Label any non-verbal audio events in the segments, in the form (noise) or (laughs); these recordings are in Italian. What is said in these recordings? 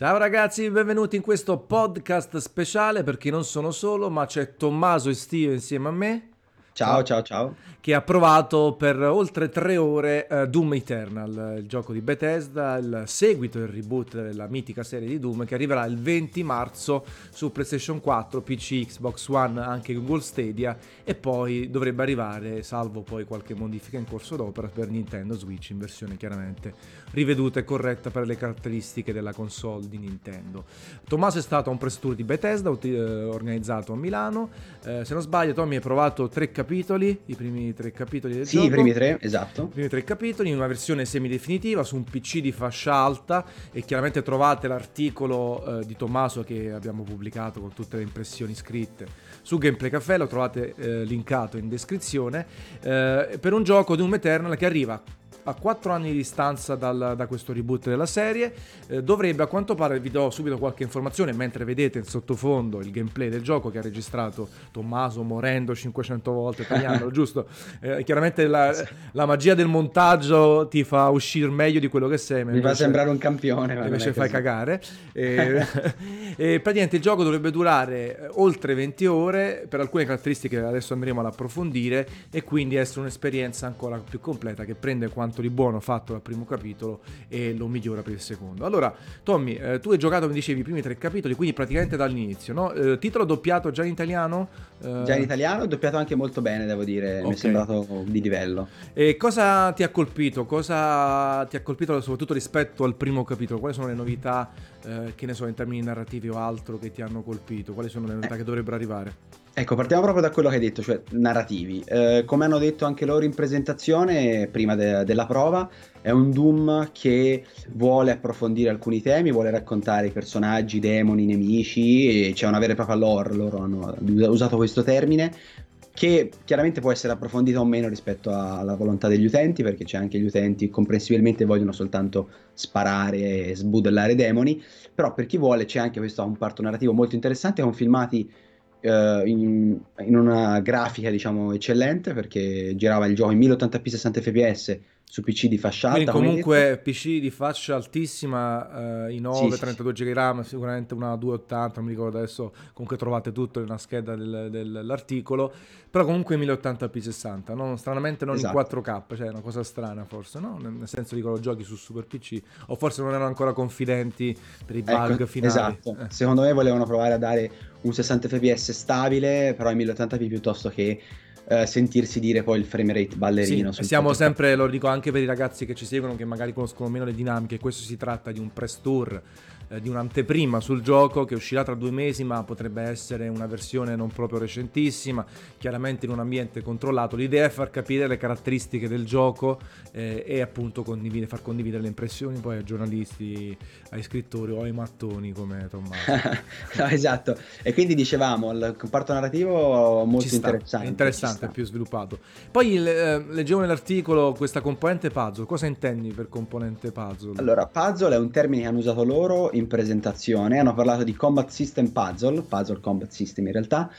Ciao ragazzi, benvenuti in questo podcast speciale perché non sono solo, ma c'è Tommaso e Steve insieme a me. Ciao, ciao, ciao. Che ha provato per oltre tre ore uh, Doom Eternal, il gioco di Bethesda, il seguito il reboot della mitica serie di Doom che arriverà il 20 marzo su PlayStation 4, PC, Xbox One, anche Google Stadia e poi dovrebbe arrivare, salvo poi qualche modifica in corso d'opera, per Nintendo Switch in versione chiaramente riveduta e corretta per le caratteristiche della console di Nintendo. Tommaso è stato a un press tour di Bethesda eh, organizzato a Milano, eh, se non sbaglio Tommy hai provato tre capitoli, i primi tre capitoli del sì, gioco. Sì, i primi tre, esatto. I primi tre capitoli in una versione semidefinitiva su un PC di fascia alta e chiaramente trovate l'articolo eh, di Tommaso che abbiamo pubblicato con tutte le impressioni scritte su Gameplay Café, lo trovate eh, linkato in descrizione, eh, per un gioco di un Eternal che arriva a 4 anni di distanza dal, da questo reboot della serie, eh, dovrebbe a quanto pare, vi do subito qualche informazione, mentre vedete in sottofondo il gameplay del gioco che ha registrato Tommaso morendo 500 volte, tagliandolo, (laughs) giusto? Eh, chiaramente la, la, magia del montaggio ti fa uscire meglio di quello che sei. Mi fa sembrare un campione. Invece fai cagare. E, e praticamente il gioco dovrebbe durare eh, oltre 20 ore, per alcune caratteristiche adesso andremo ad approfondire, e quindi essere un'esperienza ancora più completa che prende quanto di buono fatto dal primo capitolo e lo migliora per il secondo. Allora, Tommy, eh, tu hai giocato, come dicevi, i primi tre capitoli, quindi praticamente dall'inizio, no? Eh, titolo doppiato già in italiano? Eh... Già in italiano, doppiato anche molto bene, devo dire, okay. mi è sembrato di livello. E cosa ti ha colpito? Cosa ti ha colpito soprattutto rispetto al primo capitolo? Quali sono le novità, eh, che ne so, in termini narrativi o altro che ti hanno colpito? Quali sono le novità che dovrebbero arrivare? Ecco, partiamo proprio da quello che hai detto, cioè narrativi. Eh, come hanno detto anche loro in presentazione, prima de- della prova, è un Doom che vuole approfondire alcuni temi, vuole raccontare i personaggi, i demoni, i nemici, c'è una vera e propria lore, loro hanno usato questo termine, che chiaramente può essere approfondita o meno rispetto alla volontà degli utenti, perché c'è anche gli utenti comprensibilmente vogliono soltanto sparare e sbudellare demoni, però per chi vuole c'è anche questo un parto narrativo molto interessante con filmati Uh, in, in, una grafica diciamo eccellente perché girava il gioco in 1080p 60 fps su PC di fascia alta. Quindi comunque PC di fascia altissima, eh, i9, sì, 32 sì. GB RAM, sicuramente una 280, non mi ricordo adesso, comunque trovate tutto nella scheda del, dell'articolo, però comunque 1080p 60, no? stranamente non esatto. in 4K, cioè è una cosa strana forse, no? nel senso di quello giochi su Super PC, o forse non erano ancora confidenti per i bug ecco, finali. Esatto, eh. secondo me volevano provare a dare un 60 fps stabile, però in 1080p piuttosto che eh, sentirsi dire poi il frame rate ballerino. Sì, siamo sempre, lo dico anche per i ragazzi che ci seguono, che magari conoscono meno le dinamiche, questo si tratta di un press tour eh, di un'anteprima sul gioco che uscirà tra due mesi, ma potrebbe essere una versione non proprio recentissima, chiaramente in un ambiente controllato. L'idea è far capire le caratteristiche del gioco eh, e appunto condividere, far condividere le impressioni poi ai giornalisti, ai scrittori o ai mattoni come Tommaso. (laughs) no, esatto, e quindi dicevamo il comparto narrativo molto sta, interessante. Interessante, più sviluppato. Poi eh, leggevo nell'articolo questa componente puzzle, cosa intendi per componente puzzle? Allora, puzzle è un termine che hanno usato loro in presentazione, hanno parlato di Combat System Puzzle, Puzzle Combat System in realtà,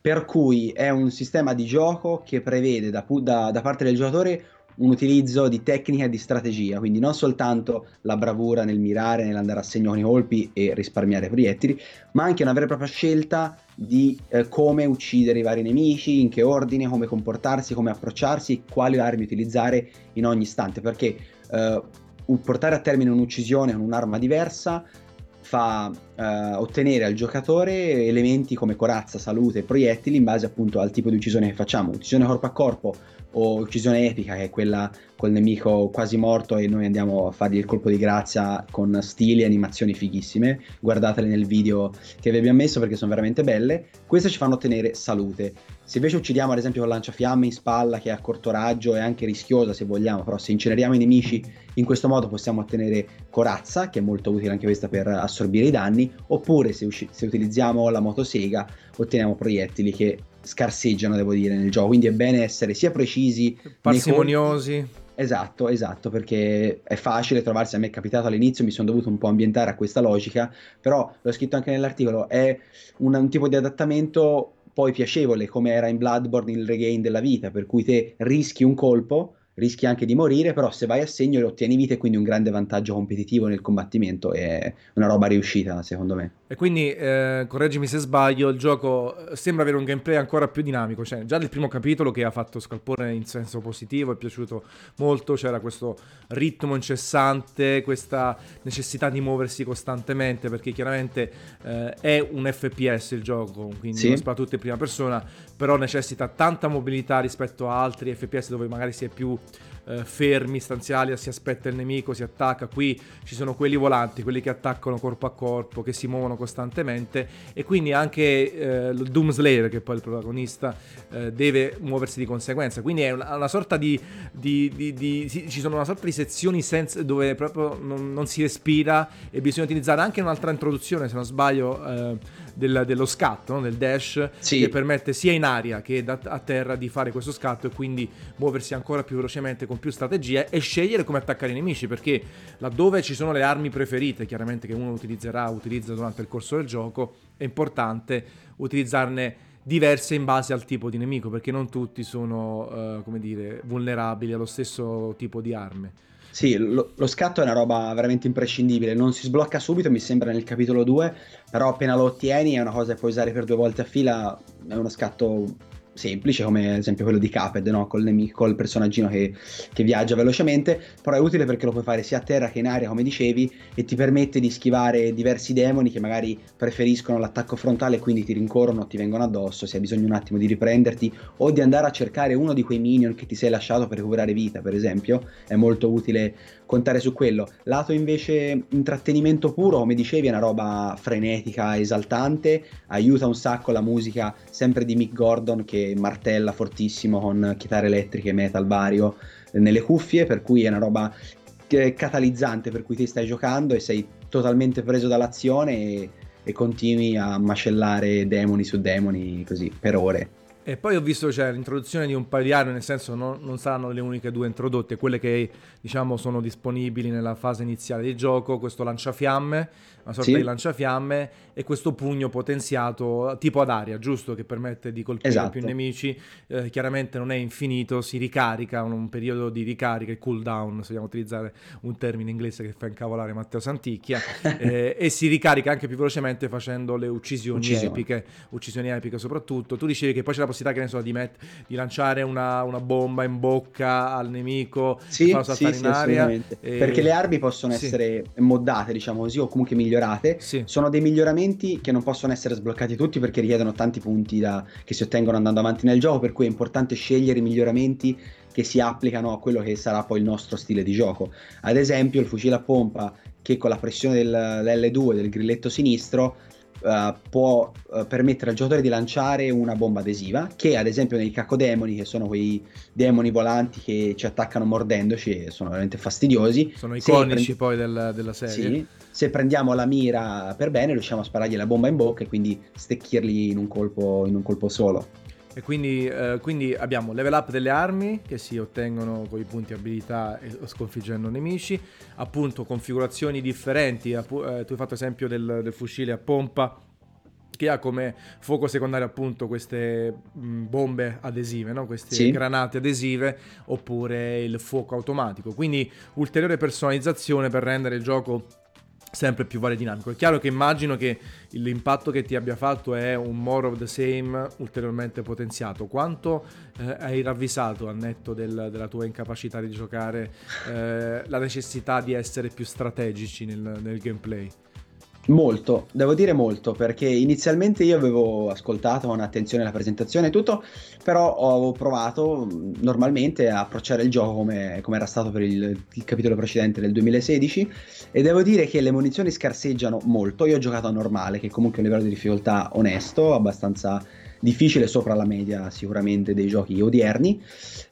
per cui è un sistema di gioco che prevede da, da, da parte del giocatore un utilizzo di tecnica e di strategia, quindi non soltanto la bravura nel mirare, nell'andare a segno con i colpi e risparmiare proiettili, ma anche una vera e propria scelta di eh, come uccidere i vari nemici, in che ordine, come comportarsi, come approcciarsi, quali armi utilizzare in ogni istante, perché eh, portare a termine un'uccisione con un'arma diversa fa eh, ottenere al giocatore elementi come corazza, salute proiettili in base appunto al tipo di uccisione che facciamo. Uccisione corpo a corpo o uccisione epica, che è quella col nemico quasi morto e noi andiamo a fargli il colpo di grazia con stili e animazioni fighissime. Guardatele nel video che vi abbiamo messo perché sono veramente belle. Queste ci fanno ottenere salute. Se invece uccidiamo ad esempio con lanciafiamme in spalla che è a corto raggio e anche rischiosa se vogliamo, però se inceneriamo i nemici in questo modo possiamo ottenere corazza, che è molto utile anche questa per assorbire i danni, oppure se, usci- se utilizziamo la motosega otteniamo proiettili che scarseggiano, devo dire, nel gioco. Quindi è bene essere sia precisi, parsimoniosi. Esatto, esatto, perché è facile trovarsi, a me è capitato all'inizio, mi sono dovuto un po' ambientare a questa logica, però l'ho scritto anche nell'articolo, è un, un tipo di adattamento poi piacevole, come era in Bloodborne il regain della vita, per cui te rischi un colpo, rischi anche di morire, però se vai a segno ottieni vite, quindi un grande vantaggio competitivo nel combattimento, è una roba riuscita secondo me. E quindi, eh, correggimi se sbaglio, il gioco eh, sembra avere un gameplay ancora più dinamico, cioè già nel primo capitolo che ha fatto scalpore in senso positivo, è piaciuto molto, c'era questo ritmo incessante, questa necessità di muoversi costantemente, perché chiaramente eh, è un FPS il gioco, quindi sì. non tutto in prima persona, però necessita tanta mobilità rispetto a altri FPS dove magari si è più eh, fermi, stanziali, si aspetta il nemico, si attacca. Qui ci sono quelli volanti, quelli che attaccano corpo a corpo, che si muovono costantemente e quindi anche eh, Doom Slayer, che è poi il protagonista, eh, deve muoversi di conseguenza. Quindi è una, una sorta di, di, di, di sì, ci sono una sorta di sezioni senza, dove proprio non, non, si respira e bisogna utilizzare anche un'altra introduzione, se non sbaglio, eh, del, dello scatto, no? del dash, sì. che permette sia in aria che da, a terra di fare questo scatto e quindi muoversi ancora più velocemente con più strategie e scegliere come attaccare i nemici, perché laddove ci sono le armi preferite, chiaramente che uno utilizzerà, utilizza durante il corso del gioco, è importante utilizzarne diverse in base al tipo di nemico, perché non tutti sono, uh, come dire, vulnerabili allo stesso tipo di armi. Sì, lo, lo, scatto è una roba veramente imprescindibile, non si sblocca subito, mi sembra nel capitolo 2, però appena lo ottieni è una cosa che puoi usare per due volte a fila, è uno scatto semplice, come ad esempio quello di Caped, no? col, nemico, col personaggino che, che, viaggia velocemente, però è utile perché lo puoi fare sia a terra che in aria, come dicevi, e ti permette di schivare diversi demoni che magari preferiscono l'attacco frontale e quindi ti rincorrono ti vengono addosso, se hai bisogno un attimo di riprenderti o di andare a cercare uno di quei minion che ti sei lasciato per recuperare vita, per esempio, è molto utile contare su quello. Lato invece intrattenimento puro, come dicevi, è una roba frenetica, esaltante, aiuta un sacco la musica sempre di Mick Gordon che martella fortissimo con chitarre elettriche, metal vario nelle cuffie, per cui è una roba catalizzante per cui ti stai giocando e sei totalmente preso dall'azione e, e continui a macellare demoni su demoni così per ore. E poi ho visto c'è l'introduzione di un paio di armi, nel senso non, non, saranno le uniche due introdotte, quelle che diciamo sono disponibili nella fase iniziale di gioco, questo lanciafiamme una sorta sì. di lanciafiamme e questo pugno potenziato tipo ad aria, giusto? Che permette di colpire esatto. più nemici. Eh, chiaramente non è infinito, si ricarica, un, un periodo di ricarica, il cooldown, se vogliamo utilizzare un termine inglese che fa incavolare Matteo Santicchia, (laughs) eh, e si ricarica anche più velocemente facendo le uccisioni Uccisione. epiche, uccisioni epiche soprattutto. Tu dicevi che poi c'è la possibilità, che ne so, di, met- di lanciare una, una, bomba in bocca al nemico, sì, farlo saltare sì, in sì, aria. E... Perché le armi possono essere moddate, diciamo così, o comunque migliorate. Sì. Sono dei miglioramenti che non possono essere sbloccati tutti perché richiedono tanti punti da, che si ottengono andando avanti nel gioco, per cui è importante scegliere i miglioramenti che si applicano a quello che sarà poi il nostro stile di gioco. Ad esempio il fucile a pompa che con la pressione dell'L2 del grilletto sinistro Uh, può uh, permettere al giocatore di lanciare una bomba adesiva che ad esempio nei cacodemoni che sono quei demoni volanti che ci attaccano mordendoci e sono veramente fastidiosi sono iconici prendi... poi del, della serie sì, se prendiamo la mira per bene riusciamo a sparargli la bomba in bocca e quindi stecchirli in un colpo, in un colpo solo. E quindi, eh, quindi, abbiamo level up delle armi che si ottengono con i punti abilità e sconfiggendo nemici, appunto configurazioni differenti, eh, tu hai fatto esempio del, del fucile a pompa che ha come fuoco secondario appunto queste mh, bombe adesive, no? queste sì. granate adesive, oppure il fuoco automatico. Quindi ulteriore personalizzazione per rendere il gioco sempre più vario dinamico. È chiaro che immagino che l'impatto che ti abbia fatto è un more of the same ulteriormente potenziato. Quanto eh, hai ravvisato, a netto del, della tua incapacità di giocare, eh, la necessità di essere più strategici nel, nel gameplay? Molto, devo dire molto, perché inizialmente io avevo ascoltato con attenzione la presentazione e tutto, però ho provato normalmente a approcciare il gioco come, come era stato per il, il, capitolo precedente del 2016 e devo dire che le munizioni scarseggiano molto, io ho giocato a normale, che comunque è un livello di difficoltà onesto, abbastanza difficile sopra la media sicuramente dei giochi odierni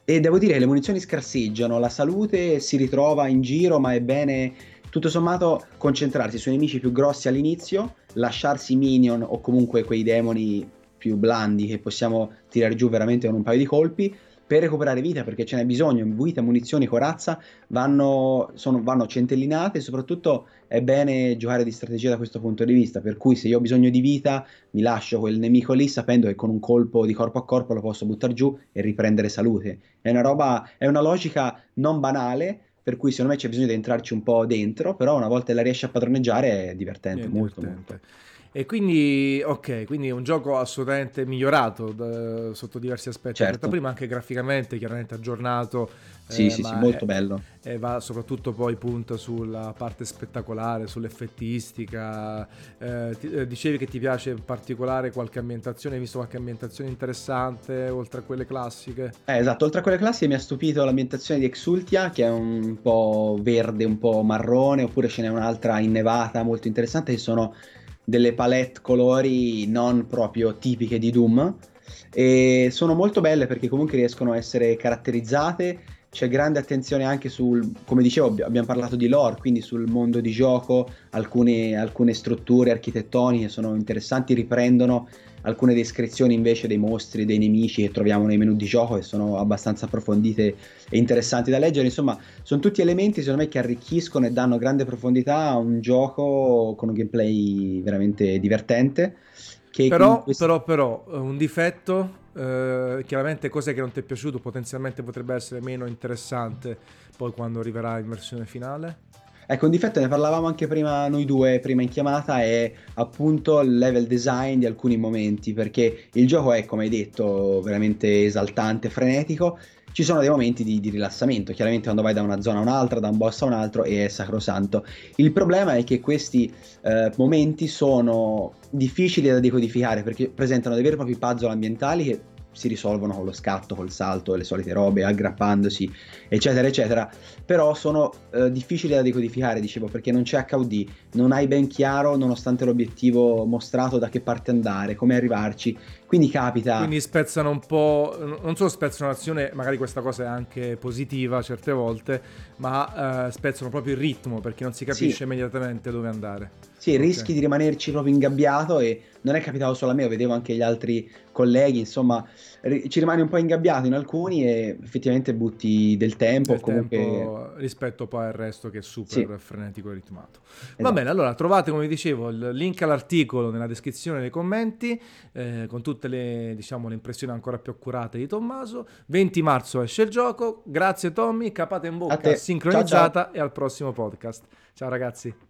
e devo dire che le munizioni scarseggiano, la salute si ritrova in giro ma è bene tutto sommato concentrarsi sui nemici più grossi all'inizio, lasciarsi minion o comunque quei demoni più blandi che possiamo tirare giù veramente con un paio di colpi, per recuperare vita perché ce n'è bisogno, vita, munizioni, corazza vanno, sono, vanno centellinate e soprattutto è bene giocare di strategia da questo punto di vista, per cui se io ho bisogno di vita mi lascio quel nemico lì sapendo che con un colpo di corpo a corpo lo posso buttare giù e riprendere salute. È una roba, è una logica non banale, per cui secondo me c'è bisogno di entrarci un po' dentro, però una volta la riesci a padroneggiare è divertente, è molto, divertente. molto. E quindi, ok, quindi è un gioco assolutamente migliorato da, sotto diversi aspetti. Certo. Prima anche graficamente, chiaramente aggiornato. Sì, eh, sì, sì, molto è, bello. E va soprattutto poi punta sulla parte spettacolare, sull'effettistica. Eh, ti, eh, dicevi che ti piace in particolare qualche ambientazione, hai visto qualche ambientazione interessante oltre a quelle classiche? Eh, esatto, oltre a quelle classiche mi ha stupito l'ambientazione di Exultia, che è un po' verde, un po' marrone, oppure ce n'è un'altra innevata molto interessante che sono delle palette colori non proprio tipiche di Doom e sono molto belle perché comunque riescono a essere caratterizzate c'è grande attenzione anche sul, come dicevo, abbiamo parlato di lore, quindi sul mondo di gioco, alcune, alcune strutture architettoniche sono interessanti, riprendono alcune descrizioni invece dei mostri, dei nemici che troviamo nei menu di gioco che sono abbastanza approfondite e interessanti da leggere. Insomma, sono tutti elementi secondo me che arricchiscono e danno grande profondità a un gioco con un gameplay veramente divertente. Però, questo... però, però, eh, un difetto, eh, chiaramente cos'è che non ti è piaciuto, potenzialmente potrebbe essere meno interessante poi quando arriverà in versione finale? Ecco, un difetto ne parlavamo anche prima noi due, prima in chiamata, è appunto il level design di alcuni momenti, perché il gioco è, come hai detto, veramente esaltante, frenetico. Ci sono dei momenti di, di rilassamento, chiaramente quando vai da una zona a un'altra, da un boss a un altro, è sacrosanto. Il problema è che questi eh, momenti sono difficili da decodificare perché presentano dei veri e propri puzzle ambientali che si risolvono con lo scatto, col salto, le solite robe, aggrappandosi, eccetera, eccetera. Però sono eh, difficili da decodificare, dicevo, perché non c'è HUD, non hai ben chiaro, nonostante l'obiettivo mostrato, da che parte andare, come arrivarci. Quindi capita. Quindi spezzano un po', non solo spezzano l'azione, magari questa cosa è anche positiva certe volte, ma eh, spezzano proprio il ritmo perché non si capisce sì. immediatamente dove andare. Sì, okay. rischi di rimanerci proprio ingabbiato e non è capitato solo a me, vedevo anche gli altri colleghi, insomma, ci rimani un po' ingabbiato in alcuni e effettivamente butti del tempo. Del comunque... tempo rispetto poi al resto che è super sì. frenetico e ritmato. Esatto. Va bene, allora trovate, come dicevo, il link all'articolo nella descrizione nei commenti eh, con tutte le, diciamo, le impressioni ancora più accurate di Tommaso. 20 marzo esce il gioco. Grazie Tommy, capate in bocca sincronizzata ciao, ciao. e al prossimo podcast. Ciao ragazzi.